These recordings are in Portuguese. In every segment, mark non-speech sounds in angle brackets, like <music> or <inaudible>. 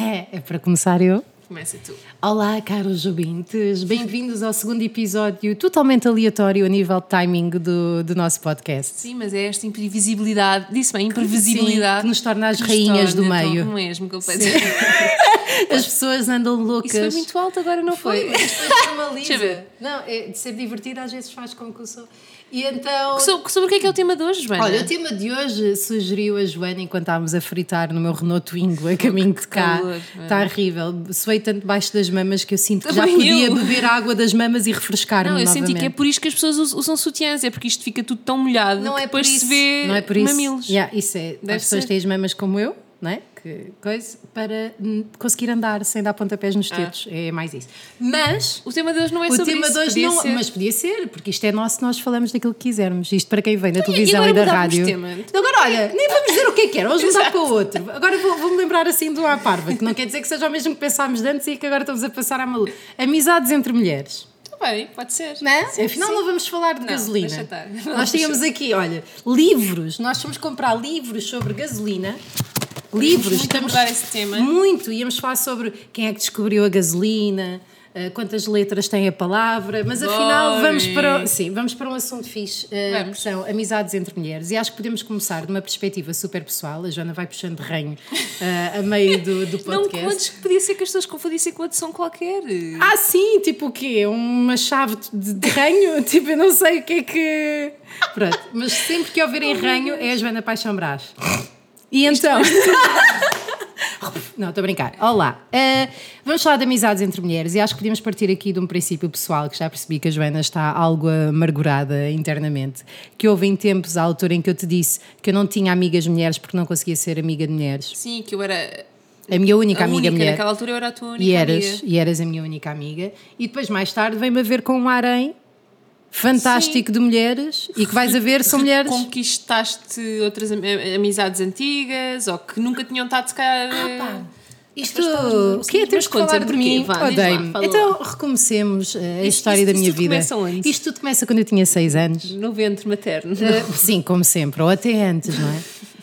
É, é para começar eu. Começa tu. Olá, caros ouvintes, bem-vindos ao segundo episódio totalmente aleatório a nível de timing do, do nosso podcast. Sim, mas é esta imprevisibilidade, disse bem, imprevisibilidade. Sim, que nos torna as nos rainhas do torna meio. tão mesmo, que eu Sim. pensei. <laughs> As pessoas andam loucas. Isso foi muito alto, agora não foi. Foi, <laughs> isto foi uma Deixa eu ver. Não, é de ser divertido às vezes faz com que eu sou. E então. Sobre, sobre o que é que é o tema de hoje, Joana? Olha, o tema de hoje sugeriu a Joana enquanto estávamos a fritar no meu Renault Twingo a caminho de cá. calor, Está horrível. Suei tanto debaixo das mamas que eu sinto que já Também podia eu. beber água das mamas e refrescar-me Não, eu novamente. senti que é por isto que as pessoas us- usam sutiãs, é porque isto fica tudo tão molhado Não é por depois isso. se vê não é por isso. mamilos. Yeah, isso é. Deve as pessoas ser. têm as mamas como eu, não é? Que coisa, para conseguir andar sem dar pontapés nos dedos. É mais isso. Mas. O tema de hoje não é o sobre tema isso, de hoje não. ser. Mas podia ser, porque isto é nosso, nós falamos daquilo que quisermos. Isto para quem vem da e televisão agora e da rádio. tema? Agora, olha, nem vamos dizer o que é que era, vamos mudar para o outro. Agora vou- vou-me lembrar assim do à parva, que não quer dizer que seja o mesmo que pensámos antes e que agora estamos a passar à maluca. Amizades entre mulheres. Tá bem, pode ser. Não é? Sim, Afinal, sim. não vamos falar de Não, gasolina. Nós tínhamos aqui, olha, livros. Nós fomos comprar livros sobre gasolina. Livros, muito estamos abordar esse tema. Muito. Íamos falar sobre quem é que descobriu a gasolina, eh, quantas letras tem a palavra, mas afinal vamos para, sim, vamos para um assunto fixe, eh, Vamos. que são amizades entre mulheres. E acho que podemos começar de uma perspectiva super pessoal. A Joana vai puxando de ranho eh, a meio do, do <laughs> Não podcast. contes que podia ser que as pessoas confundissem com a adição qualquer. Ah, sim, tipo o quê? Uma chave de, de <laughs> ranho? tipo, eu não sei o que é que. Pronto, mas sempre que ouvirem ranho é a Joana Paixão Brás. E então. <laughs> Não, estou a brincar. Olá. Eh, vamos falar de amizades entre mulheres e acho que podíamos partir aqui de um princípio pessoal que já percebi que a Joana está algo amargurada internamente. Que houve em tempos a altura em que eu te disse que eu não tinha amigas mulheres porque não conseguia ser amiga de mulheres. Sim, que eu era A minha única a amiga única, mulher. naquela altura eu era a tua única E eras, amiga. e eras a minha única amiga. E depois, mais tarde, vem-me a ver com um harém fantástico de mulheres e que vais a ver são mulheres. Conquistaste outras am- amizades antigas ou que nunca tinham estado, se calhar. Pá, Isto, Afastadas o que é temos que falar de mim? Odeio-me. Então, recomecemos eh, a história isso- da minha vida. começa onde? Isto tudo começa quando eu tinha 6 anos. No ventre materno. Eh, sim, como sempre, ou até antes, não é?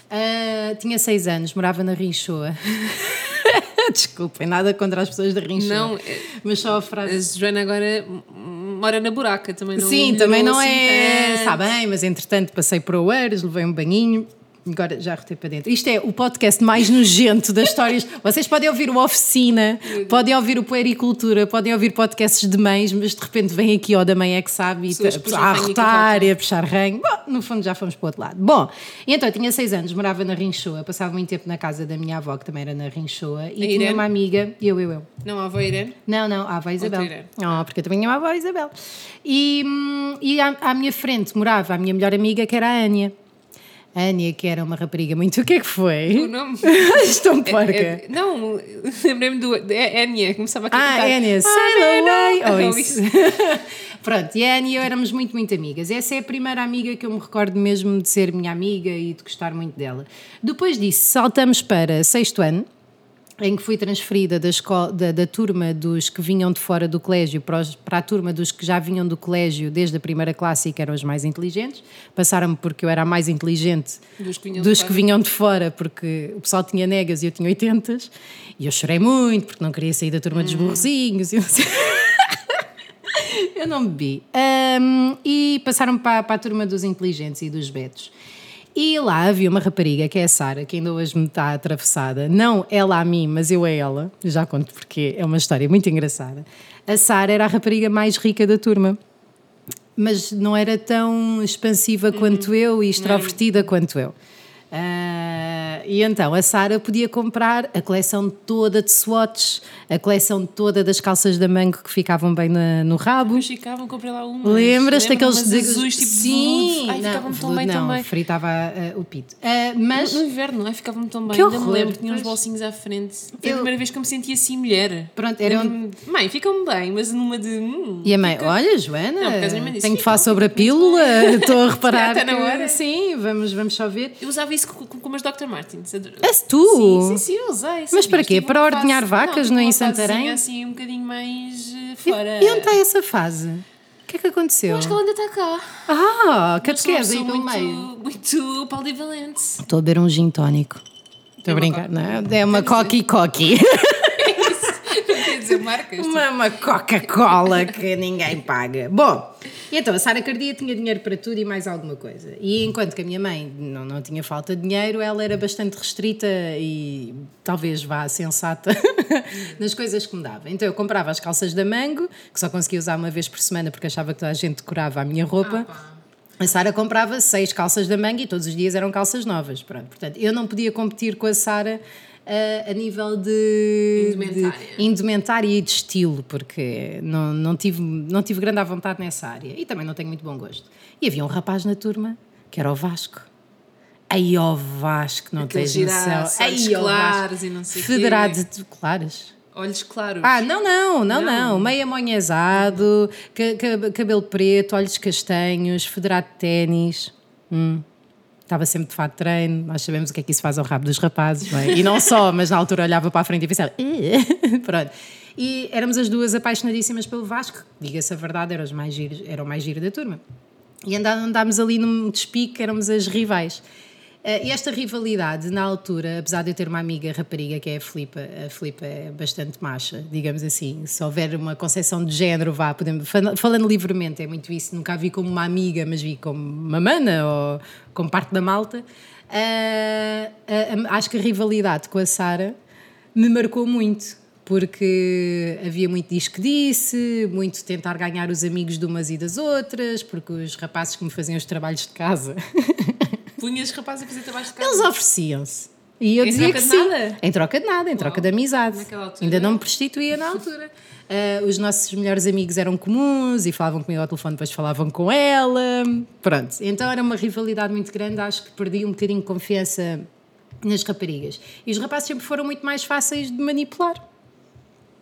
Eh, <laughs> tinha 6 anos, morava na Rinchoa. <laughs> Desculpem, nada contra as pessoas da Rinchoa. Não, mas só a frase. A Joana agora mora na buraca também. Não Sim, também não assim é. tanto. Está bem, mas entretanto passei para o Eiras, levei um banhinho. Agora já rotei para dentro. Isto é o podcast mais nojento das histórias. <laughs> Vocês podem ouvir o Oficina, podem ouvir o Puericultura, podem ouvir podcasts de mães, mas de repente vem aqui o da mãe é que sabe e tá- a e arrotar e a puxar ranho. Bom, no fundo já fomos para o outro lado. Bom, então eu tinha seis anos, morava na Rinchoa, passava muito tempo na casa da minha avó, que também era na Rinchoa, e tinha Irene? uma amiga, eu, eu, eu. Não, a avó Irene. Não, não, a avó Isabel. Irene. Oh, porque eu também tinha uma avó Isabel. E, hum, e à, à minha frente morava a minha melhor amiga, que era a Ania. A Ania, que era uma rapariga muito. O que é que O foi? nome. <laughs> Estou porca. É- é- não, lembrei-me do. É Enya, começava a Ah, cantar. Ania, Ah, sail não, away! Oh, isso. <laughs> Pronto, e a Ania e eu éramos muito, muito amigas. Essa é a primeira amiga que eu me recordo mesmo de ser minha amiga e de gostar muito dela. Depois disso, saltamos para sexto ano, em que fui transferida da, escola, da, da turma dos que vinham de fora do colégio para, os- para a turma dos que já vinham do colégio desde a primeira classe e que eram os mais inteligentes. Passaram-me porque eu era a mais inteligente Dos que vinham de dos fora. que vinham de fora, porque o pessoal tinha negas e eu tinha 80 e eu chorei muito porque não queria sair da turma Hum. dos burrozinhos. e não sei- <laughs> eu não bebi. Ahm, e passaram para, para a turma dos inteligentes e dos betos. E lá havia uma rapariga, que é a Sara, que ainda hoje me está atravessada. Não ela a mim, mas eu a ela. Já conto porque é uma história muito engraçada. A Sara era a rapariga mais rica da turma. Mas não era tão expansiva quanto eu e extrovertida quanto eu. Ah, e então a Sara podia comprar a coleção toda de swatches, a coleção toda das calças da mango que ficavam bem na- no rabo. Depois ficavam, comprei lá umas. Lembras-te daqueles umas azuis tipo de Sim, veludo. Ai, não, ficavam tão bem não, também. fritava ah, o pito. Ah, mas No inverno, ai, ficavam tão bem. Que Ainda me horror, lembro, tinha uns bolsinhos à frente. Foi Eu- a primeira vez que eu me senti assim mulher. Pronto, era Lembro-me, Mãe, ficam bem, mas numa de. Hum, E a mãe, fica- olha, Joana, Não, mãe disse, tenho de "Fica, falar sobre a pílula, estou a <laughs> reparar. Está na que- hora. Sim, vamos, vamos só ver. Eu usava isso com, com, com as Dr. Martens. Adoro- És tu? Sim, sim, sim, usei. Mas para quê? Tive Para ordenhar fase- vacas, não é, em Santarém? assim um bocadinho mais eh, E, fora. e onde está essa fase? O que é que aconteceu? Eu acho que ela ainda está cá. Ah, catequese aí pessoa pelo meio. muito, muito polivalente. Estou a beber um gin tónico. Estou a brincar, não é? É uma coqui-coqui. <laughs> Marcas. Uma, uma Coca-Cola que ninguém paga. Bom, então a Sara Cardia tinha dinheiro para tudo e mais alguma coisa. E enquanto que a minha mãe não, não tinha falta de dinheiro, ela era bastante restrita e talvez vá sensata <laughs> nas coisas que me dava. Então eu comprava as calças da Mango, que só conseguia usar uma vez por semana porque achava que toda a gente decorava a minha roupa. A Sara comprava seis calças da manga e todos os dias eram calças novas. Pronto. Portanto, eu não podia competir com a Sara uh, a nível de Indumentária. de indumentária e de estilo, porque não, não, tive, não tive grande à vontade nessa área e também não tenho muito bom gosto. E havia um rapaz na turma que era o Vasco. Aí ó Vasco, não Aqueles tens noção. giraços, olhos ó claros Vasco. e não sei quê. Federado de claros. Olhos claros. Ah, não, não, não, não. Não. Meio amonhezado, ca- ca- cabelo preto, olhos castanhos, federado de ténis. Hum. Estava sempre de fato de treino, nós sabemos o que é que isso faz ao rabo dos rapazes, não é? E não só, mas na altura olhava para a frente e pensava, <laughs> pronto. E éramos as duas apaixonadíssimas pelo Vasco, diga-se a verdade, eram os mais giros, era o mais giro da turma. E andá- andámos ali num despique, éramos as rivais. Eh, E esta rivalidade, na altura, apesar de eu ter uma amiga rapariga que é a Filipa, a Filipa é bastante macha, digamos assim. Se houver uma concepção de género, vá, podemos, fal- falando livremente, é muito isso. Nunca a vi como uma amiga, mas vi como uma mana ou como parte da malta. Eh, eh, acho que a rivalidade com a Sara me marcou muito. Porque havia muito diz que disse, muito tentar ganhar os amigos de umas e das outras, porque os rapazes que me faziam os trabalhos de casa <laughs> Punhas rapazes a fazer trabalho de casa. Eles ofereciam-se. E eu Em dizia troca que de sim. nada? Em troca de nada, em troca de amizade. Naquela altura. Ainda não me prostituía na altura. Ah, os nossos melhores amigos eram comuns e falavam comigo ao telefone, depois falavam com ela. Pronto. Então era uma rivalidade muito grande. Acho que perdi um bocadinho de confiança nas raparigas. E os rapazes sempre foram muito mais fáceis de manipular.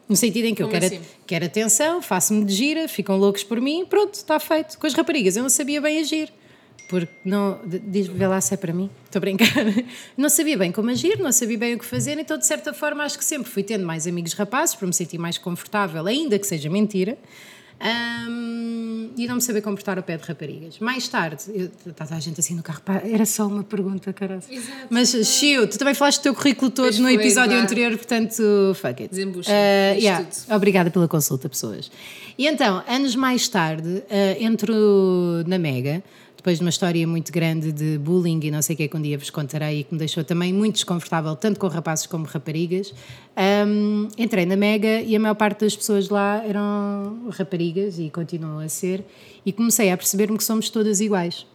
No sentido em que eu Como quero, assim? quero atenção, faço-me de gira, ficam loucos por mim, pronto, está feito. Com as raparigas eu não sabia bem agir. Porque não. Diz, vê lá se é para mim. Estou a brincar. <laughs> Não sabia bem como agir, não sabia bem o que fazer, então de certa forma acho que sempre fui tendo mais amigos rapazes para me sentir mais confortável, ainda que seja mentira. Ahm, e não me saber comportar ao pé de raparigas. Mais tarde, está a gente assim no carro, pá, era só uma pergunta, caralho. Exato. Mas, Chiu, tu também falaste do teu currículo todo Pois no foi, episódio anterior, portanto, fuck it. Desembucha, diz yeah. Obrigada pela consulta, pessoas. E então, anos mais tarde, ah, entro na Mega, depois de uma história muito grande de bullying e não sei o que é que um dia vos contarei e que me deixou também muito desconfortável, tanto com rapazes como raparigas. ahm, entrei na Mega e a maior parte das pessoas lá eram raparigas e continuam a ser, e comecei a perceber-me que somos todas iguais.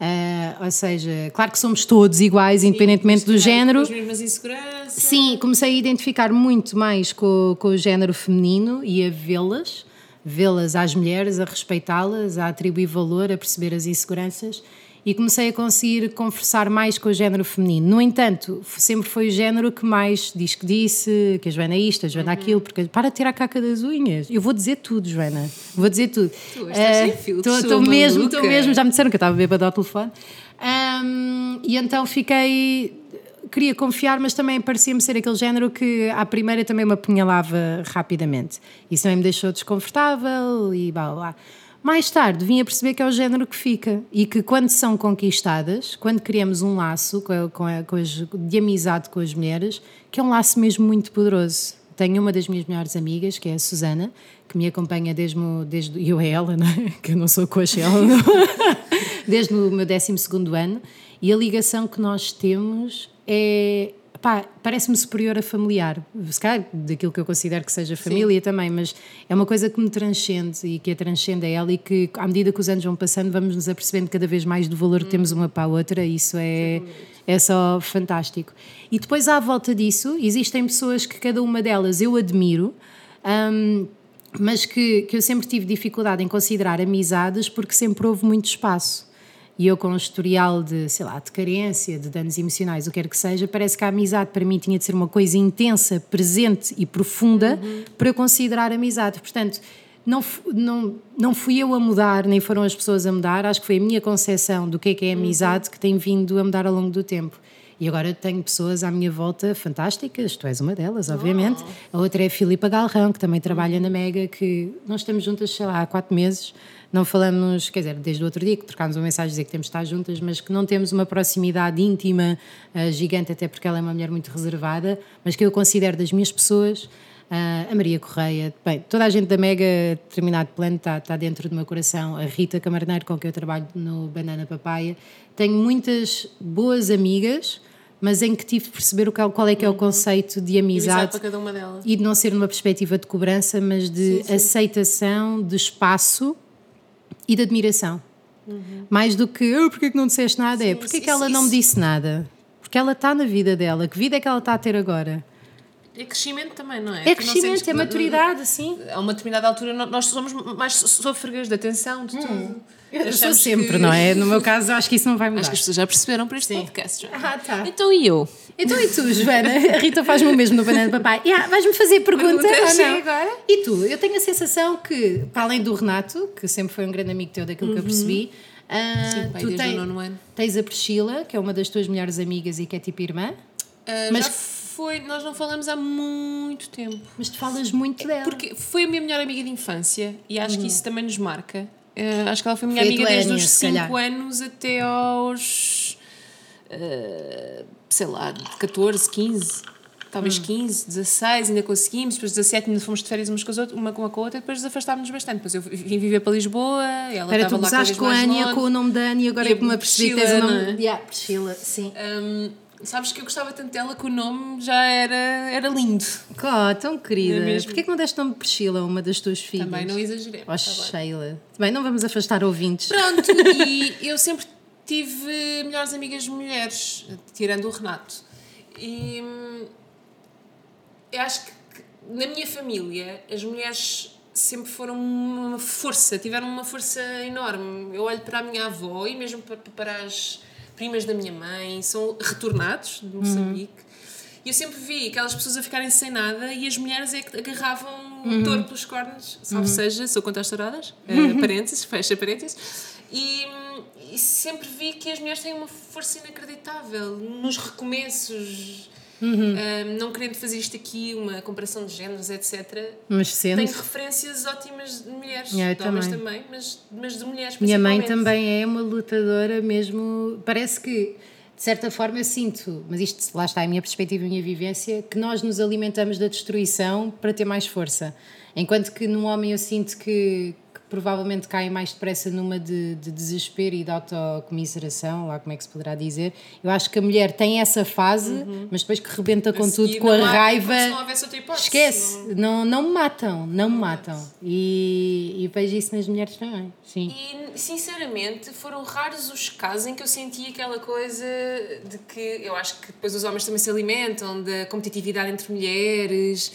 Ah, ou seja, claro que somos todos iguais, independentemente do género. Com as mesmas inseguranças. Sim, comecei a identificar muito mais com, com o género feminino e a vê-las, vê-las às mulheres, a respeitá-las, a atribuir valor, a perceber as inseguranças e comecei a conseguir conversar mais com o género feminino. No entanto, sempre foi o género que mais diz que disse, que a Joana é isto, a Joana é aquilo, porque para de tirar a caca das unhas. Eu vou dizer tudo, Joana. Vou dizer tudo. Tu estás sem filtros, Estou mesmo, estou mesmo, já me disseram que eu estava bêbada ao telefone. Ahm, e então fiquei. Queria confiar, mas também parecia-me ser aquele género que à primeira também me apunhalava rapidamente. Isso também me deixou desconfortável e blá blá. Mais tarde vim a perceber que é o género que fica e que quando são conquistadas, quando criamos um laço com a- com a- com as- de amizade com as mulheres, que é um laço mesmo muito poderoso. Tenho uma das minhas melhores amigas, que é a Susana, que me acompanha desde, desde eu a ela, não é? <laughs> que eu não sou coxa ela, <laughs> desde o meu 12 ano, e a ligação que nós temos é. Pá, parece-me superior a familiar, se calhar daquilo que eu considero que seja família também, mas é uma coisa que me transcende e que a transcende a ela e que à medida que os anos vão passando vamos nos apercebendo cada vez mais do valor que temos uma para a outra isso é, é só fantástico. E depois à volta disso existem pessoas que cada uma delas eu admiro, hum, mas que, que eu sempre tive dificuldade em considerar amizades porque sempre houve muito espaço. E eu, com um historial de, sei lá, de carência, de danos emocionais, o que quer que seja, parece que a amizade para mim tinha de ser uma coisa intensa, presente e profunda para eu considerar amizade. Portanto, não, não, não fui eu a mudar, nem foram as pessoas a mudar, acho que foi a minha concepção do que é que é amizade que tem vindo a mudar ao longo do tempo. E agora tenho pessoas à minha volta fantásticas, tu és uma delas, obviamente. A outra é a Filipa Galrão, que também trabalha na Mega, que nós estamos juntas, sei lá, há quatro meses. Não falamos, quer dizer, desde o outro dia que trocámos uma mensagem a dizer que temos de estar juntas, mas que não temos uma proximidade íntima uh, gigante, até porque ela é uma mulher muito reservada, mas que eu considero das minhas pessoas. Uh, a Maria Correia, bem, toda a gente da Mega Determinado Plano está, dentro do meu coração. A Rita Camarneiro, com quem eu trabalho no Banana Papaya. Tenho muitas boas amigas, mas em que tive de perceber o, qual é que é o conceito de amizade. para cada uma delas. E de não ser numa perspectiva de cobrança, mas de sim, sim. aceitação, de espaço e de admiração. Uhum. Mais do que, oh, porquê que não disseste nada? É, sim, é, porquê que ela isso. não me disse nada? Porque ela está na vida dela. Que vida é que ela está a ter agora? É crescimento também, não é? É crescimento, é maturidade, sim. A uma determinada altura nós somos mais sôfregas de atenção, de hum. Eu sou sempre, que... não é? No meu caso, acho que isso não vai mudar. Acho que as pessoas já perceberam por este sim. podcast. Já. Ah, tá. Então e eu? Então e tu, Joana? A Rita faz-me o mesmo no Banana Papai. Yeah, Vais-me fazer pergunta Perguntas, ou não? agora? E tu? Eu tenho a sensação que, para além do Renato, que sempre foi um grande amigo teu daquilo uhum. que eu percebi, uh, Sim, tu tens, tens a Priscila, que é uma das tuas melhores amigas e que é tipo irmã. Uh, mas já foi, nós não falamos há muito tempo. Mas tu falas muito dela. Porque foi a minha melhor amiga de infância e acho uhum. que isso também nos marca. Uh, acho que ela foi minha foi amiga desde os 5 anos até aos. Uh, sei lá, 14, 15. Talvez hum. 15, 16, ainda conseguimos. Depois 17 ainda fomos de férias umas com, as outras, uma com a outra. Depois afastámos-nos bastante. Depois eu vim viver para Lisboa. Ela Espera, tu gozaste com a Ania, com o nome da Ania, agora e é que me apercebi que tens o nome. É? Yeah, Priscila, sim. Um, Sabes que eu gostava tanto dela que o nome já era, era lindo. Oh, tão querida. É Porquê que não deste nome Priscila, uma das tuas filhas? Também não exagerei. Oh, tá Sheila. Bem, não vamos afastar ouvintes. Pronto, e eu sempre tive melhores amigas mulheres, tirando o Renato. E hum, eu acho que na minha família as mulheres sempre foram uma força, tiveram uma força enorme. Eu olho para a minha avó e mesmo para, para as primas da minha mãe, são retornados de Moçambique. Uhum. E eu sempre vi aquelas pessoas a ficarem sem nada e as mulheres é que agarravam uhum. o touro pelos cornos, salvo uhum. seja, sou contra as touradas, uh, parênteses, fecha parênteses. E, e, sempre vi que as mulheres têm uma força inacreditável nos recomeços Uhum. Um, não querendo fazer isto aqui, uma comparação de géneros, etc. Mas sendo. Tenho referências ótimas de mulheres, é, de homens também, mas, mas de mulheres Minha mãe também é uma lutadora mesmo. Parece que de certa forma eu sinto, mas isto lá está é a minha perspectiva e a minha vivência, que nós nos alimentamos da destruição para ter mais força. Enquanto que num homem eu sinto que, provavelmente caem mais depressa numa de, de, desespero e de autocomiseração, lá como é que se poderá dizer. Eu acho que a mulher tem essa fase, uhum. mas depois que rebenta com tudo, com a há, raiva. Hipótese, esquece, não, não, me matam, não, não me matam. E, e, vejo isso nas mulheres também. Sim. E sinceramente foram raros os casos em que eu senti aquela coisa de que eu acho que depois os homens também se alimentam da competitividade entre mulheres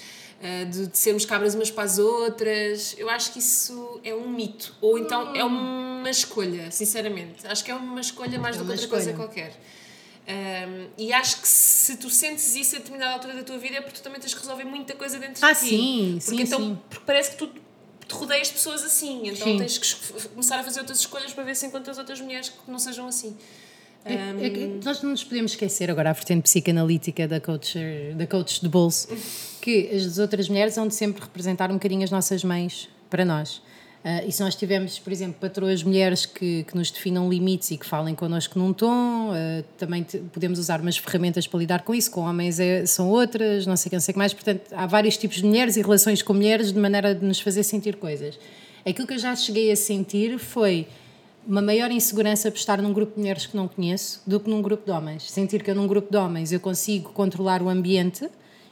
de, de, sermos cabras umas para as outras. Eu acho que isso é um mito. Ou então é uma escolha, sinceramente. Acho que é uma escolha mais é do que outra escolha. coisa qualquer. Um, e acho que se tu sentes isso a determinada altura da tua vida é porque tu também tens que resolver muita coisa dentro ah, de ti. Sim, porque sim, então, sim. Porque parece que tu te rodeias de pessoas assim. Então sim. tens que começar a fazer outras escolhas para ver se encontras outras mulheres que não sejam assim. É, é nós não nos podemos esquecer agora a vertente psicanalítica da coach, da coach de bolso que as outras mulheres vão de sempre representar um bocadinho as nossas mães para nós. Uh, e se nós tivermos, por exemplo, patroas mulheres que, que nos definam limites e que falem connosco num tom, uh, também te, podemos usar umas ferramentas para lidar com isso. Com homens é, são outras, não sei quem sei que mais. Portanto, há vários tipos de mulheres e relações com mulheres de maneira de nos fazer sentir coisas. Aquilo que eu já cheguei a sentir foi uma maior insegurança por estar num grupo de mulheres que não conheço do que num grupo de homens. Sentir que eu num grupo de homens eu consigo controlar o ambiente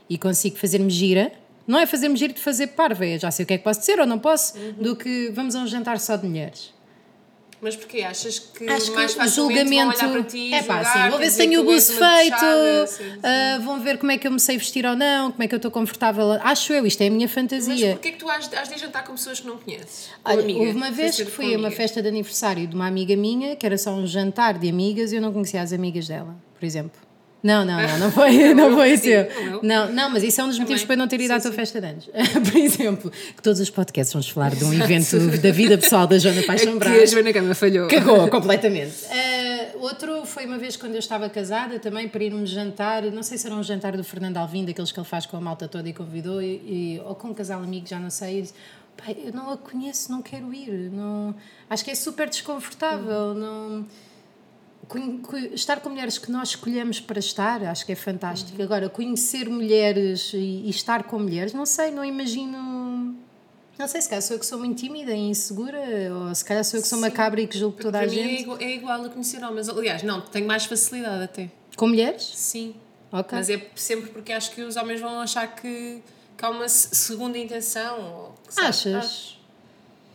e consigo fazer-me gira. Não é fazer-me gira de fazer parva, é já sei o que é que posso dizer ou não posso, uhum. do que vamos a um jantar só de mulheres. Mas porquê? Achas que Acho mais que facilmente julgamento, vão olhar para ti É pá, sim, vão ver se tenho o buço feito, uh, vão ver como é que eu me sei vestir ou não, como é que eu estou confortável. Acho eu, isto é a minha fantasia. Mas porquê que tu has, has de jantar com pessoas que não conheces? Olha, amiga, houve uma vez que fui a uma festa de aniversário de uma amiga minha, que era só um jantar de amigas e eu não conhecia as amigas dela, por exemplo. Não, não, não, não foi, <laughs> não eu foi o sim, seu. não. Não, não, mas isso é um dos motivos Também. para não ter ido à tua sim. festa de anos. <laughs> Por exemplo, que todos os podcasts vamos falar de um evento da vida pessoal da Joana Paixão que Brás. a Joana Gama falhou. Cagou <laughs> completamente. Eh, outro foi uma vez quando eu estava casada, também para irmos jantar, não sei se era um jantar do Fernando Alvim, daqueles que ele faz com a malta toda e convidou, e, e- ou com um casal amigo, já não sei. E disse, Pai, eu não a conheço, não quero ir. Não, acho que é super desconfortável. Não, estar com mulheres que nós escolhemos para estar, acho que é fantástico. Agora, conhecer mulheres e, e estar com mulheres, não sei, não imagino. Não sei, se calhar sou eu que sou muito tímida e insegura, ou se calhar sou eu que sou uma cabra e que julgo toda Para a mim é gente. igual, é igual a conhecer homens. Aliás, não, tenho mais facilidade até. Com mulheres? Sim. Ok. Mas é sempre porque acho que os homens vão achar que, que há uma se- segunda intenção. Ou, Achas? acho.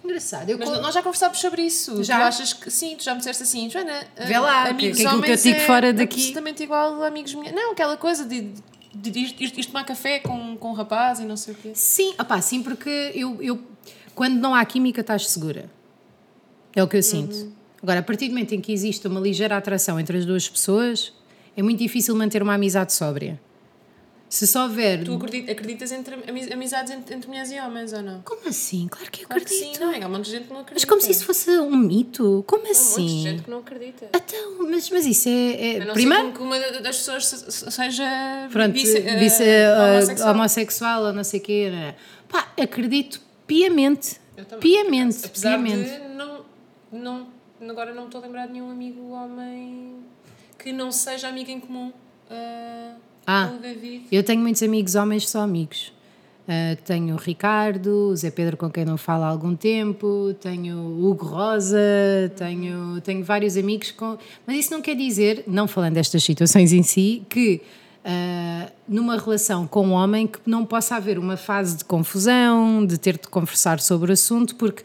Engraçado. Eu Mas nós já conversámos sobre isso. Já? Tu achas que sim, tu já me disseste assim, Joana, Vê lá, amigos que que eu digo é fora daqui- absolutamente igual a amigos mulheres. Não, aquela coisa de, de, de, de tomar café com, com um rapaz e não sei o quê. Sim, opá, sim, porque eu, eu quando não há química estás segura. É o que eu sinto. Uhum. Agora, a partir do momento em que existe uma ligeira atração entre as duas pessoas, é muito difícil manter uma amizade sóbria. Se só houver. Tu acredit- acreditas entre ami- amizades entre, entre mulheres e homens ou não? Como assim? Claro que eu Claro que acredito. sim, não é? Há um monte de gente que não acredita. Mas como se isso fosse um mito? Como Há um monte de assim? gente que não acredita. Então, mas, mas isso é. é primeiro. que uma das pessoas se- se- seja Pronto, bisse- eh, uh, homossexual. homossexual ou não sei o quê. né? Pá, acredito piamente. Eu também, Piamente, Apesar piamente. de não, não, agora não me estou a lembrar de nenhum amigo homem que não seja amigo em comum. ah, Ah. Eu tenho muitos amigos homens, só amigos. Uh, tenho o Ricardo, o Zé Pedro com quem não falo há algum tempo, tenho o Hugo Rosa, tenho, tenho vários amigos com. Mas isso não quer dizer, não falando destas situações em si, que uh, numa relação com um homem que não possa haver uma fase de confusão, de ter de conversar sobre o assunto, porque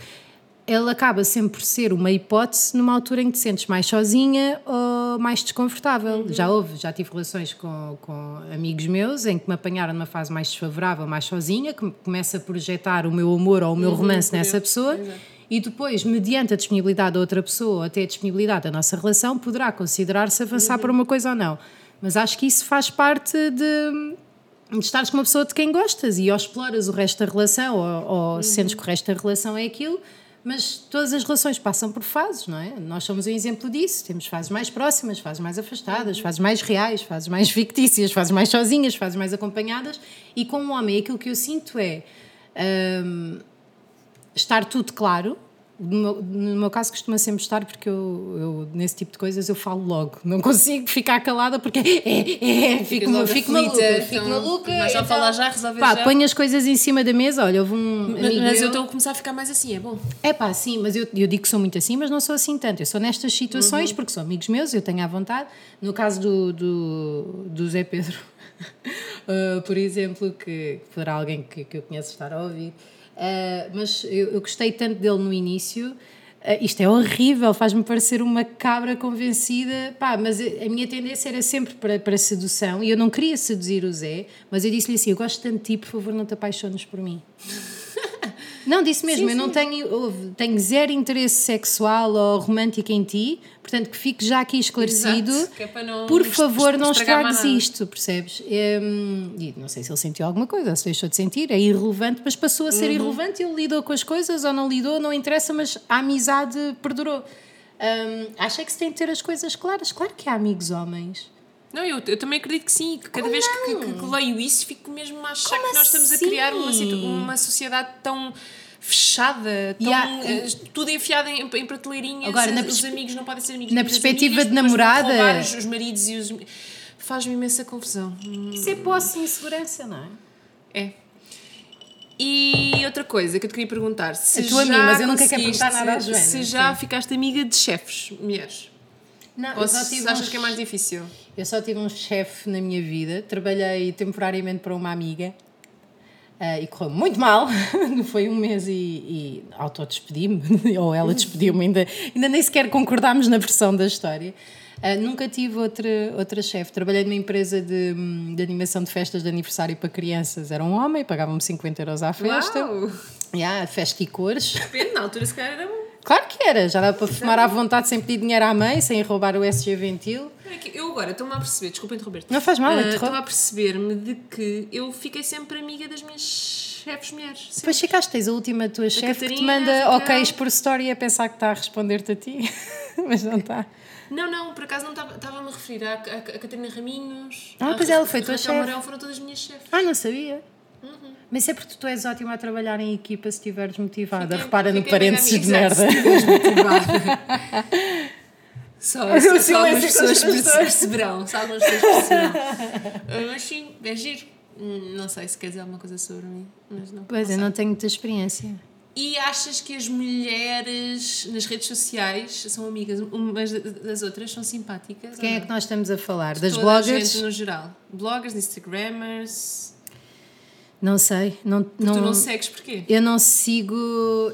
ele acaba sempre por ser uma hipótese numa altura em que te sentes mais sozinha ou mais desconfortável. Já houve, já tive relações com, com amigos meus em que me apanharam numa fase mais desfavorável, mais sozinha, que começa a projetar o meu amor ou o meu romance por nessa pessoa. Exato. E depois, mediante a disponibilidade da outra pessoa, ou até a disponibilidade da nossa relação, poderá considerar-se avançar para uma coisa ou não. Mas acho que isso faz parte de, de estares com uma pessoa de quem gostas e ou exploras o resto da relação ou, ou sentes que o resto da relação é aquilo, mas todas as relações passam por fases, não é? Nós somos um exemplo disso. Temos fases mais próximas, fases mais afastadas, fases mais reais, fases mais <laughs> fictícias, fases mais sozinhas, fases mais acompanhadas. E com um homem, aquilo que eu sinto é hum, estar tudo claro. No meu, no meu caso costuma sempre estar porque eu, eu, nesse tipo de coisas eu falo logo não consigo ficar calada porque é, é, fico, logo fico maluca fico então, maluca mas só então, falar já, resolver pá, já. ponho as coisas em cima da mesa olha houve um Mas, amigo mas eu estou a começar a ficar mais assim, é bom. é pá, sim, mas eu, eu digo que sou muito assim, mas não sou assim tanto. Eu sou nestas situações Uhum. porque são amigos meus, eu tenho à vontade. No caso do, do, do Zé Pedro, uh, <laughs> por exemplo, que poderá alguém que, que eu conheço estar a ouvir, uh, mas eu, eu gostei tanto dele no início. Uh, isto é horrível, faz-me parecer uma cabra convencida. Pá, mas a minha tendência era sempre para, para sedução e eu não queria seduzir o Zé, mas eu disse-lhe assim: Eu gosto tanto de ti, por favor, não te apaixones por mim. Não, disse mesmo, Sim, eu não sim. tenho, tenho zero interesse sexual ou romântico em ti, portanto que fique já aqui esclarecido. Exato, é não Por est- favor, não estragues isto, percebes? Hum, e não sei se ele sentiu alguma coisa, se deixou de sentir, é irrelevante, mas passou a ser Uhum. irrelevante. Ele lidou com as coisas ou não lidou, não interessa, mas a amizade perdurou. Hum, acha que se tem de ter as coisas claras? Claro que há amigos homens. Não, eu, eu também acredito que sim. Que cada vez que, que- que leio isso, fico mesmo a achar Como que nós estamos a assim? criar uma, uma sociedade tão fechada, tão, Yeah. eh, tudo enfiado em, em prateleirinhas. Agora, na os perspe- amigos não podem ser amigos na perspectiva amigas, de namorada- roubar Os, os maridos e os. Faz-me imensa confusão. Isso é posse e insegurança, não é? É. E outra coisa que eu te queria perguntar: se A tua já mas eu nunca quero perguntar nada à Joana, Se já ficaste amiga de chefes, mulheres? Não, Ou eu só tive achas uns- que é mais difícil? Eu só tive um chefe na minha vida, trabalhei temporariamente para uma amiga ah, e correu muito mal. <laughs> Foi um mês e, e autodespedi-me, <laughs> ou ela despediu-me, ainda, ainda nem sequer concordámos na versão da história. Ah, nunca tive outra, outra chefe. Trabalhei numa empresa de, de animação de festas de aniversário para crianças. Era um homem, pagavam-me 50 euros à festa. Uau! Yeah, festa e cores. Depende, na altura se calhar era bom. Claro que era, já dá para fumar à vontade sem pedir dinheiro à mãe, sem roubar o SG Ventil. É Eu agora estou-me a perceber, desculpa interromper-te. Não faz mal, Ah, interrompe. Estou a perceber-me de que eu fiquei sempre amiga das minhas chefes mulheres. Sempre. Depois chegaste, tens a última tua chefe que te manda ok's por story a pensar que está a responder-te a ti, <laughs> mas não está. Não, não, por acaso não estava- estava-me a referir à, à, à Catarina Raminhos. Ah, à pois ela foi tua Raquel chefe. Mourão, foram todas minhas chefes. Ah, não sabia. Mas isso é porque tu és ótima a trabalhar em equipa se estiveres motivada. Fiquei- Repara no fiquei parênteses mega de merda. exato, <laughs> se motivada. Só, só, só algumas pessoas das perceberão. Só algumas pessoas perceberão. Mas sim, é giro. Hum, Não sei se quer dizer alguma coisa sobre mim. Mas não. Pois, eu não tenho muita experiência. E achas que as mulheres nas redes sociais são amigas umas das outras? São simpáticas? Quem é que nós estamos a falar? Das Toda a bloggers? no geral. Bloggers, Instagrammers. Não sei. Não, Tu não não, segues porquê? eu não sigo.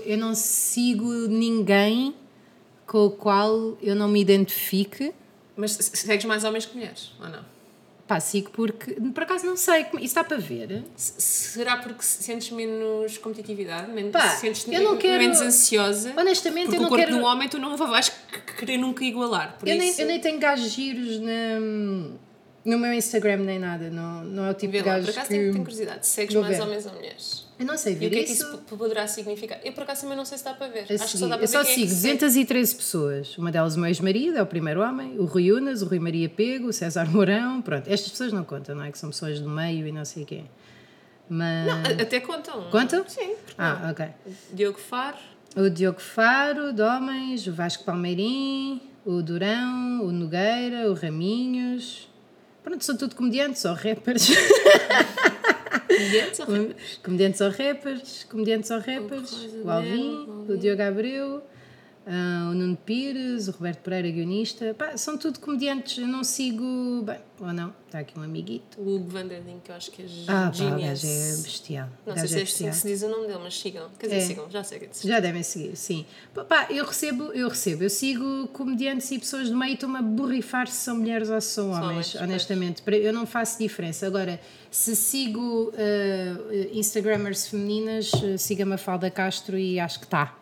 Eu não sigo ninguém com o qual eu não me identifique. Mas se- segues mais homens que mulheres, ou não? Pá, sigo porque. Por acaso não sei. Isso dá para ver? Será porque sentes menos competitividade? Menos, Pá, sentes eu não quero- menos ansiosa? Honestamente, porque eu não o corpo quero- do homem tu não vais querer nunca igualar. Por Eu nem, isso, eu nem tenho gajos giros na, no meu Instagram nem nada. Não, não é o tipo vê de lá, por gajo acaso que. tenho, tenho curiosidade. Segues mais ver. homens ou mulheres? Eu não sei E ver o que é que isso. isso poderá significar? Eu por acaso também não sei se dá para ver. a Acho que só dá para eu ver só quem é sigo segue. 213 pessoas. Uma delas o meu ex-marido, é o primeiro homem, o Rui Unas, o Rui Maria Pego, o César Mourão. Pronto, estas pessoas não contam, não é? Que são pessoas do meio e não sei o quê. Mas. A- Até contam. Contam? Sim. Ah, ok. Diogo Faro. O Diogo Faro, de Homens, o Vasco Palmeirim, o Durão, o Nogueira, o Raminhos. Pronto, são tudo comediantes ou rappers. Comediantes ou rappers? comediantes ou rappers, comediantes ou rappers. Coisa O Alvin, o o Diogo Abreu, ah, o Nuno Pires, o Roberto Pereira, guionista. Pá, são tudo comediantes. Eu não sigo. Bem, ou não, está aqui um amiguito. O Hugo Vanderding, que eu acho que é Ah, pá, genius. gajo é bestial. Não sei se é é assim que se diz o nome dele, mas sigam. Quer dizer, É. sigam, já sei. Já devem seguir, sim. Pá, Pá, eu recebo, eu recebo, eu sigo comediantes e pessoas do meio e estou-me a borrifar se são mulheres ou se são homens, homens, pois. honestamente. Para- Eu não faço diferença. Agora, se sigo eh, Instagramers femininas, eh, siga a Mafalda Castro e acho que está.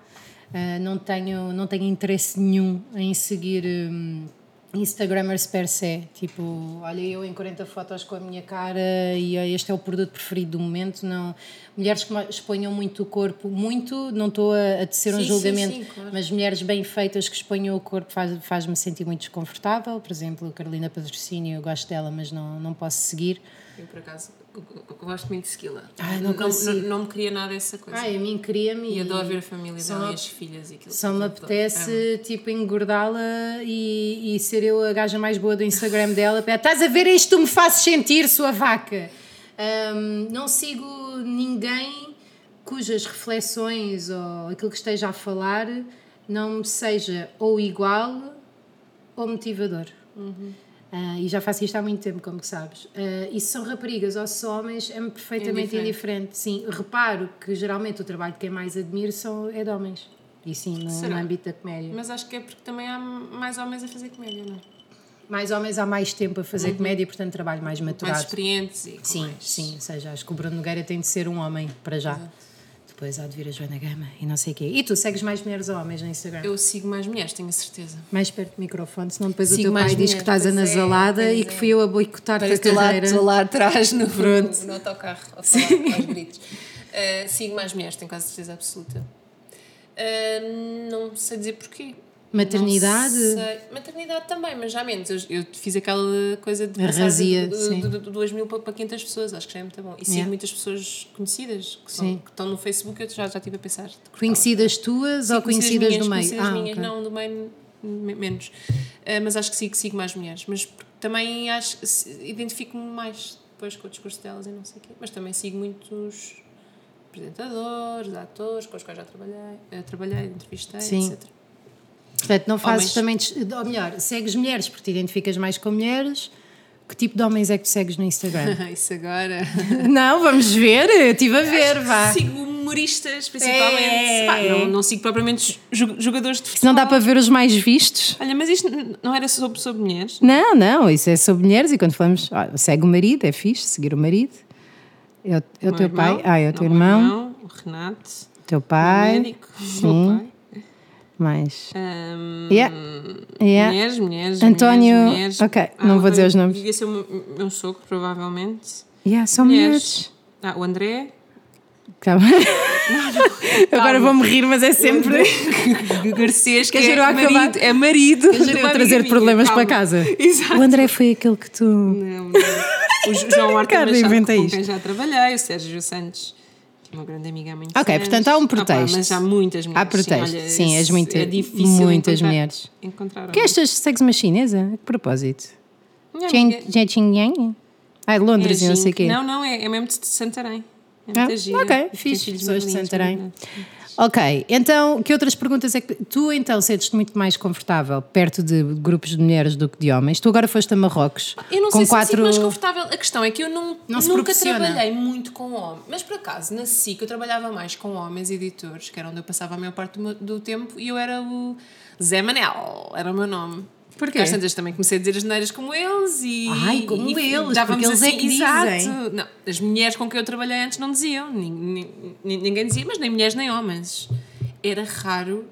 Não, tenho, não tenho interesse nenhum em seguir hum, Instagramers per se. Tipo, olha, eu em 40 fotos com a minha cara e eh, este é o produto preferido do momento. Não, mulheres que exponham muito o corpo, muito, não estou a, a tecer um Sim, sim, julgamento, sim, claro. mas mulheres bem feitas que exponham o corpo faz- faz-me sentir muito desconfortável. Por exemplo, Carolina Patrocínio, eu gosto dela, mas não, não posso seguir. Eu, por acaso, gosto muito de Skilla. Ai, não não, não, não me queria nada essa coisa. Ai, a mim queria-me. e adoro ver a família dela e as filhas e aquilo. Só me apetece, tipo, engordá-la e, e ser eu a gaja mais boa do Instagram dela. Estás a ver isto, tu me fazes sentir, sua vaca. Ahm, não sigo ninguém cujas reflexões ou aquilo que esteja a falar não me seja ou igual ou motivador. Ah, e já faço isto há muito tempo, como que sabes. Ah, e se são raparigas ou se são homens, é-me perfeitamente Indiferente. indiferente. Sim, reparo que geralmente o trabalho de quem mais admiro são, é de homens. E sim, no, Será? no âmbito da comédia. Mas acho que é porque também há mais homens a fazer comédia, não é? Mais homens há mais tempo a fazer comédia e, portanto, trabalho mais maturado. Mais experientes e com Sim, mais- sim. Ou seja, acho que o Bruno Nogueira tem de ser um homem, para já. Depois há de vir a Joana Gama e não sei o quê. E tu segues mais mulheres ou homens no Instagram? Eu sigo mais mulheres, tenho a certeza. Mais perto do microfone, senão depois o Sigo teu pai mais diz que mulheres, estás é, anasalada pois e é. que fui eu a boicotar-te a Parece estou lá, carreira. estou lá atrás no, <laughs> Pronto. no, no autocarro a falar aos gritos. Uh, sigo mais mulheres, tenho quase certeza absoluta. Uh, não sei dizer porquê. Maternidade? Não sei. Maternidade também, mas já menos. Eu, eu fiz aquela coisa de passar razia, de, de, de, de 2 mil para, para 500 pessoas, acho que já é muito bom. E sigo Yeah. muitas pessoas conhecidas que, são, que estão no Facebook, eu já, já estive a pensar. Conhecidas tuas Sim, ou conhecidas, minhas, do meio? Conhecidas ah, minhas, ok. não, do meio me- menos. Ah, mas acho que sigo, sigo mais mulheres. Mas também acho, identifico-me mais depois com o discurso delas e não sei o quê. Mas também sigo muitos apresentadores, atores com os quais já trabalhei, eh, trabalhei entrevistei, Sim. etc. Portanto, não fazes Homens. também. Ou melhor, segues mulheres porque te identificas mais com mulheres. Que tipo de homens é que tu segues no Instagram? <laughs> Isso agora. <laughs> não, vamos ver. Eu estive a ver, vá. Sigo humoristas, principalmente. É. Pá, não, não sigo propriamente jogadores de Se futebol. não dá para ver os mais vistos. Olha, mas isto não era sobre, sobre mulheres? Não, não, isso é sobre mulheres e quando falamos, olha, segue o marido, é fixe, seguir o marido. É o, é teu irmão, pai, ah, é o teu meu irmão, o Renato, teu o pai, médico, o sim. Mais. Ahm, Yeah. Yeah. Mulheres, mulheres. António- mulheres, mulheres. ok, não vou dizer os nomes. Devia ser o meu, meu sogro, provavelmente. Yeah, são mulheres. Ah, o André. <laughs> Calma. Agora vou-me rir, mas é sempre. <laughs> Garcês, que dizer, é acabar- marido, é marido. Quer uma trazer minha. problemas Calma. para casa. <laughs> Exato. O André foi aquele que tu. Não, não. O Jo- João Cara, Machado, com quem já trabalhei, o Sérgio Santos, que é uma grande amiga há muitos Ok, anos. portanto há um Ah, pá, pretexto. mas há muitas mulheres. Há pretexto, olha, sim, és esse- muita- é difícil muitas encontrar- mulheres. Encontrar Que é estas segues uma chinesa? A que propósito? Jen Xinjiang? Ah, de Londres é e não sei o quê. Não, não, é, é mesmo de Santarém. É Ah, ok, filhos pessoas de muito Santarém. Ok, então, que outras perguntas é que. Tu então sentes-te muito mais confortável perto de grupos de mulheres do que de homens? Tu agora foste a Marrocos Eu não com sei se quatro. sinto mais confortável. A questão é que eu não, Não se nunca trabalhei muito com homens. Mas por acaso, na SIC eu trabalhava mais com homens editores, que era onde eu passava a maior parte do, meu- do tempo, e eu era o Zé Manel, era o meu nome. Porquê? Às tantas também comecei a dizer as neiras como eles e. Ai, como e eles, dávamos porque eles é assim, que exato. dizem. Não, as mulheres com quem eu trabalhei antes não diziam. Nin- nin- Ninguém dizia, mas nem mulheres nem homens. Era raro.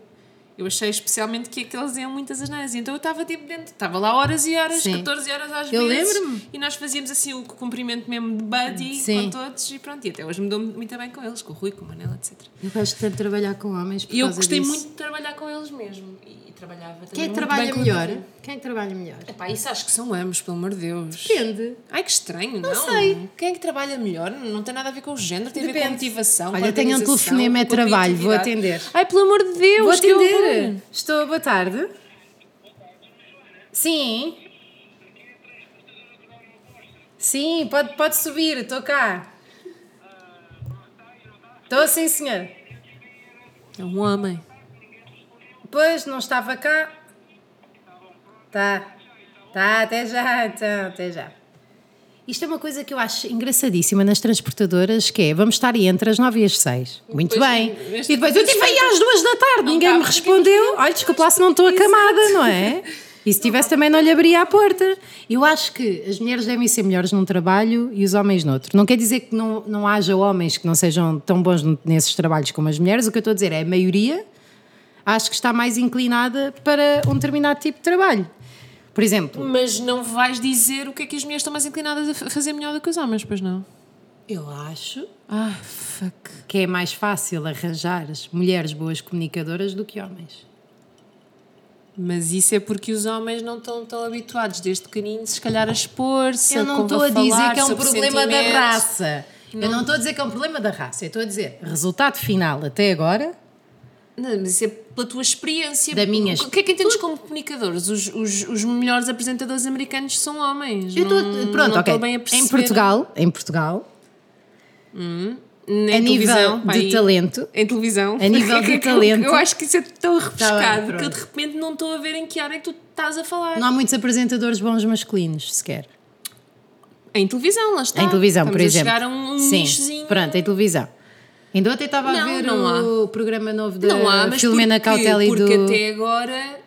Eu achei especialmente que aqueles iam muitas asneiras. Então eu estava tipo dentro, estava lá horas e horas, Sim. 14 horas às Eu vezes. lembro-me. E nós fazíamos assim o cumprimento mesmo de buddy Sim. com todos e pronto. E até hoje me dou muito bem com eles, com o Rui, com o Manela, etc. Eu gosto de trabalhar com homens. E eu gostei disso. muito de trabalhar com eles mesmo. E trabalhava também Quem é que trabalha melhor? Quem é que trabalha melhor? Epá, isso acho que são ambos, pelo amor de Deus. Depende. Ai, que estranho, não? sei. Quem é que trabalha melhor? Não tem nada a ver com o género, tem a ver com a Depende. motivação. Olha, tenho um telefonema, é trabalho, vou atender. Ai, pelo amor de Deus, Vou atender. Estou, boa tarde. Sim. Sim, pode, pode subir, estou cá. Estou sim, senhor. É um homem. Pois, não estava cá. Tá. Tá, até já, então, até já. Isto é uma coisa que eu acho engraçadíssima nas transportadoras, que é, vamos estar aí entre as 9 e as 6. Muito Depois, bem. E depois, eu estive aí às 2 da tarde, Não ninguém me respondeu. Olha, desculpa lá se não estou acamada, não é? E se tivesse também não lhe abria a porta. Eu acho que as mulheres devem ser melhores num trabalho e os homens noutro. Não quer dizer que não, não haja homens que não sejam tão bons nesses trabalhos como as mulheres. O que eu estou a dizer é a maioria acho que está mais inclinada para um determinado tipo de trabalho. Por exemplo, Mas não vais dizer o que é que as mulheres estão mais inclinadas a fa- fazer melhor do que os homens, pois não? eu acho Ah, fuck. que é mais fácil arranjar as mulheres boas comunicadoras do que homens. Mas isso é porque os homens não estão tão habituados desde pequenino, se calhar, a expor-se. Eu não estou a falar dizer que é um problema da raça. Eu não estou a dizer que é um problema da raça. Eu estou a dizer, resultado final até agora, Não, mas isso é pela tua experiência. Da minha O que é que entendes como comunicadores? Os, os, os melhores apresentadores americanos são homens. eu estou, não, pronto, não bem a perceber. Em Portugal, em Portugal, Na a nível de aí- talento, Em televisão. A nível <laughs> de Eu- talento. Eu acho que isso é tão bem, refrescado que eu de repente não estou a ver em que área é que tu estás a falar. não há muitos apresentadores bons masculinos sequer. Em televisão, lá está. em televisão, por Estamos exemplo. a chegar a um, um Sim, nichozinho. pronto, em televisão. Ainda ontem estava a Não, ver não o programa novo da Não há, mas Filomena porque, Cautela e porque do... até agora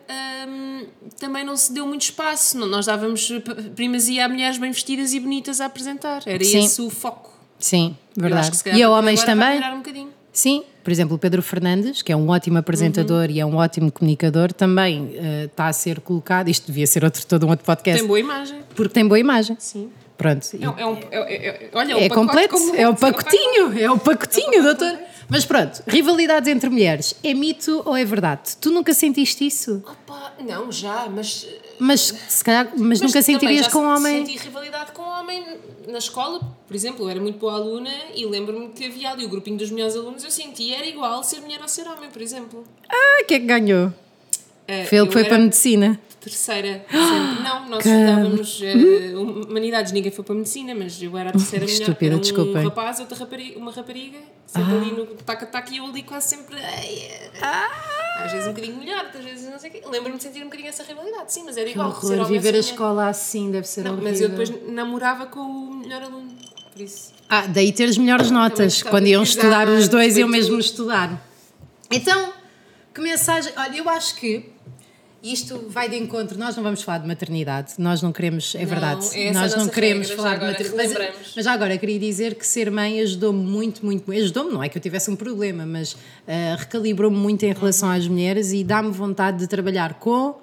hum, também não se deu muito espaço. Nós dávamos primazia a mulheres bem vestidas e bonitas a apresentar. Era Sim. esse o foco. Sim, Eu verdade. calhar E a homens também? um. Sim, por exemplo, o Pedro Fernandes, que é um ótimo apresentador Uhum. e é um ótimo comunicador, também eh, está a ser colocado. Isto devia ser outro, todo um outro podcast, Tem boa imagem. porque tem boa imagem. Sim. Pronto. É, um- é um, é, é- é- olha, É um pacote completo, completo. é o pacotinho, é o pacotinho, doutor. Mas pronto, rivalidades entre mulheres, é mito ou é verdade? Tu nunca sentiste isso? Opa, não, já, mas. Mas se calhar, mas, mas nunca sentirias com um homem? Senti rivalidade com um homem na escola, por exemplo, eu era muito boa aluna e lembro-me que havia ali o grupinho dos melhores alunos, eu sentia era igual ser mulher ou ser homem, por exemplo. Ah, que é que ganhou? Eh, Foi ele que foi para a medicina. Terceira, sempre. Não, nós estudávamos eh, humanidades, ninguém foi para a medicina, mas eu era a terceira mulher. Estúpida, um desculpem. rapaz, outra rapariga, uma rapariga, sempre ali no taca-taca e eu ali quase sempre. ai, Às vezes um bocadinho melhor, outras vezes não sei o quê. Lembro-me de sentir um bocadinho essa rivalidade, sim, mas era Que igual. horror, homem viver a ser mulher. escola assim deve ser Não, horrível. mas eu depois namorava com o melhor aluno, por isso. Ah, daí ter as melhores notas. Quando iam estudar os dois, iam mesmo estudar. Então, que mensagem. Olha, eu acho que isto vai de encontro. Nós não vamos falar de maternidade, nós não queremos, é verdade. essa é nós não queremos regra, falar já de agora maternidade. Mas, mas já agora queria dizer que ser mãe ajudou-me muito, muito. Ajudou-me, não é que eu tivesse um problema, mas ah, recalibrou-me muito em relação às mulheres e dá-me vontade de trabalhar com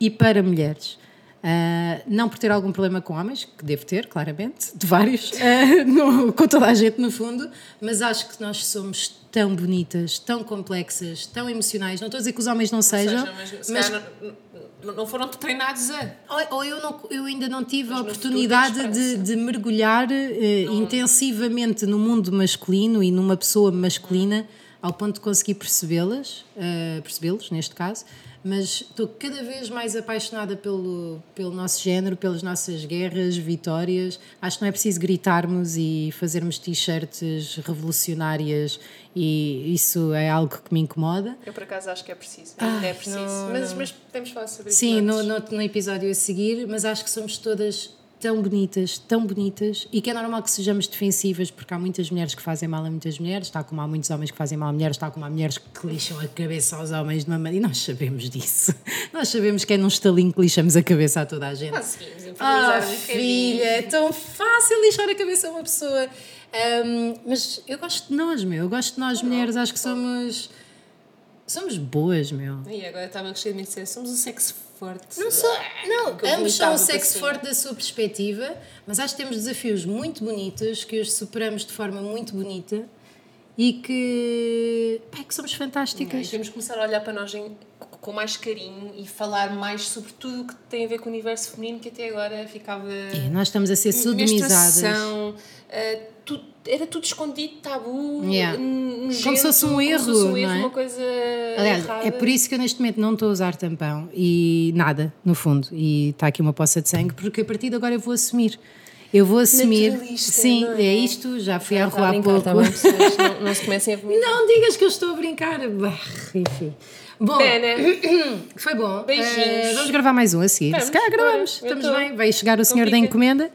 e para mulheres. Ah, não por ter algum problema com homens, que devo ter, claramente, de vários, ah, <laughs> no- com toda a gente no fundo, mas acho que nós somos tão bonitas, tão complexas, tão emocionais. Não estou a dizer que os homens não sejam, seja, mas, mas não, não- foram treinados a. ou, ou eu, não, eu ainda não tive a Mas no oportunidade de, de mergulhar eh, intensivamente no mundo masculino e numa pessoa masculina ao ponto de conseguir percebê-las, eh, percebê-los neste caso, mas estou cada vez mais apaixonada pelo, pelo nosso género, pelas nossas guerras, vitórias. Acho que não é preciso gritarmos e fazermos t-shirts revolucionárias e isso é algo que me incomoda. Eu por acaso acho que é preciso. Ainda é preciso. não, mas, não. mas podemos falar sobre isso. Sim, no, no, no episódio a seguir, mas acho que somos todas tão bonitas, tão bonitas, e que é normal que sejamos defensivas, porque há muitas mulheres que fazem mal a muitas mulheres, está como há muitos homens que fazem mal a mulheres, está como há mulheres que lixam a cabeça aos homens de uma maneira, e nós sabemos disso. <laughs> Nós sabemos que é num estalinho que lixamos a cabeça a toda a gente. Conseguimos Ah, um filha, é tão fácil lixar a cabeça a uma pessoa. Ahm, mas eu gosto de nós, meu. Eu gosto de nós, mulheres. Acho que somos. Somos boas, meu. E agora estava a gostar de me dizer, somos um sexo forte. Não sou, não, Que eu ambos são o sexo forte da sua perspectiva, mas acho que temos desafios muito bonitos que os superamos de forma muito bonita e que, pá, que somos fantásticas. temos que começar a olhar para nós em- com mais carinho e falar mais sobre tudo o que tem a ver com o universo feminino que até agora ficava. E nós estamos a ser sodomizadas. Menstruação, ah, tu- era tudo escondido, tabu, Yeah. nojento, Como se fosse um erro, fosse um erro, é? uma coisa Aliás, errada. é por isso que eu neste momento não estou a usar tampão e nada, no fundo. E está aqui uma poça de sangue, porque a partir de agora eu vou assumir. Eu vou assumir. Sim, é? é isto. Já fui à rua há pouco. tá bem, pessoas? não, não se comecem a vomitar. Não digas que eu estou a brincar. Bah, Enfim. Bom, É, né? <clears throat> foi bom. Beijinhos. Eh, vamos gravar mais um a seguir. Vamos, Se calhar gravamos. bora, Estamos bem. Vai chegar o senhor da encomenda.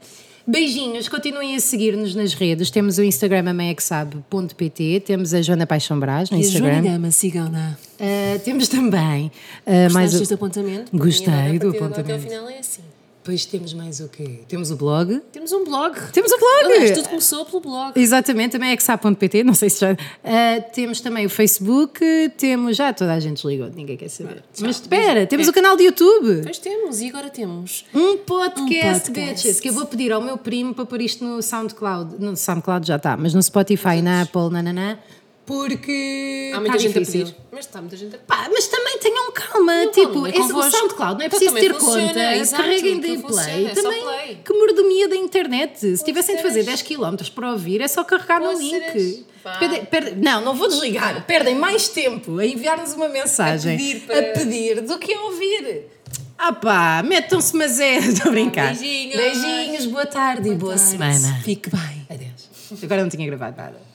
Beijinhos, continuem a seguir-nos nas redes. Temos o Instagram amaexab.pt, temos a Joana Paixão Brás no Instagram. Gama, cigana. Uh, temos também uh, mais o... deste apontamento? Gostei do apontamento. Até o final é assim. Depois temos mais o quê? Temos o blog. Temos um blog. Temos o blog! Aliás, tudo começou pelo blog. Exatamente, também é exap.pt, não sei se já. Ah, temos também o Facebook, temos. Já toda a gente desligou, ninguém quer saber. tchau. Mas espera, temos É. o canal de YouTube. Pois temos, e agora temos. Um podcast, Um bitches, que eu vou pedir ao meu primo para pôr isto no SoundCloud. No SoundCloud já está, mas no Spotify, na Apple, nananã, porque. Há muita tá gente difícil. a pedir. Mas está muita gente a pedir. Pá, mas tenham calma, Não, tipo, é esse, o. SoundCloud não é Então preciso também ter funciona, conta, exato, carreguem funciona, play, é também, play. que mordomia da internet, se tivessem de fazer Poças. 10 km para ouvir, é só carregar no link. Perde- perde- não, não vou desligar, perdem mais tempo a enviar-nos uma mensagem, A pedir para- a pedir do que a ouvir. Ah pá, metam-se, mas é, <laughs> estou a brincar. Beijinhos. Beijinhos, boa tarde e boa semana. Fique bem. Adeus. Agora não tinha gravado nada.